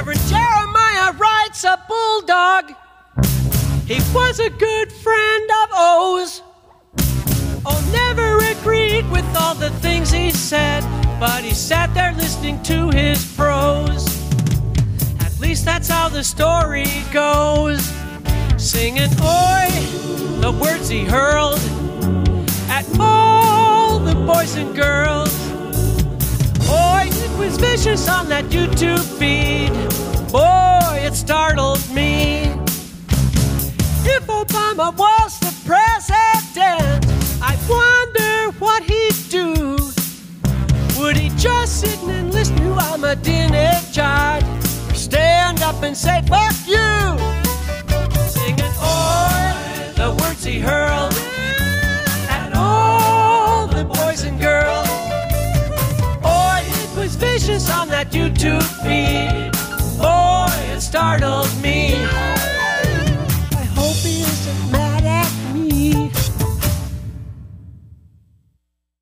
Reverend Jeremiah Wright's a bulldog. He was a good friend of O's. Oh, never agreed with all the things he said, but he sat there listening to his prose. At least that's how the story goes. Singing, oi, the words he hurled at all the boys and girls. Boy, it was vicious on that YouTube feed. If Obama was the president, I wonder what he'd do. Would he just sit and listen to Ahmadinejad? Or stand up and say, fuck you? Singing, oi, the words he hurled at all the boys and girls. Boy, it was vicious on that YouTube feed. Boy, it startled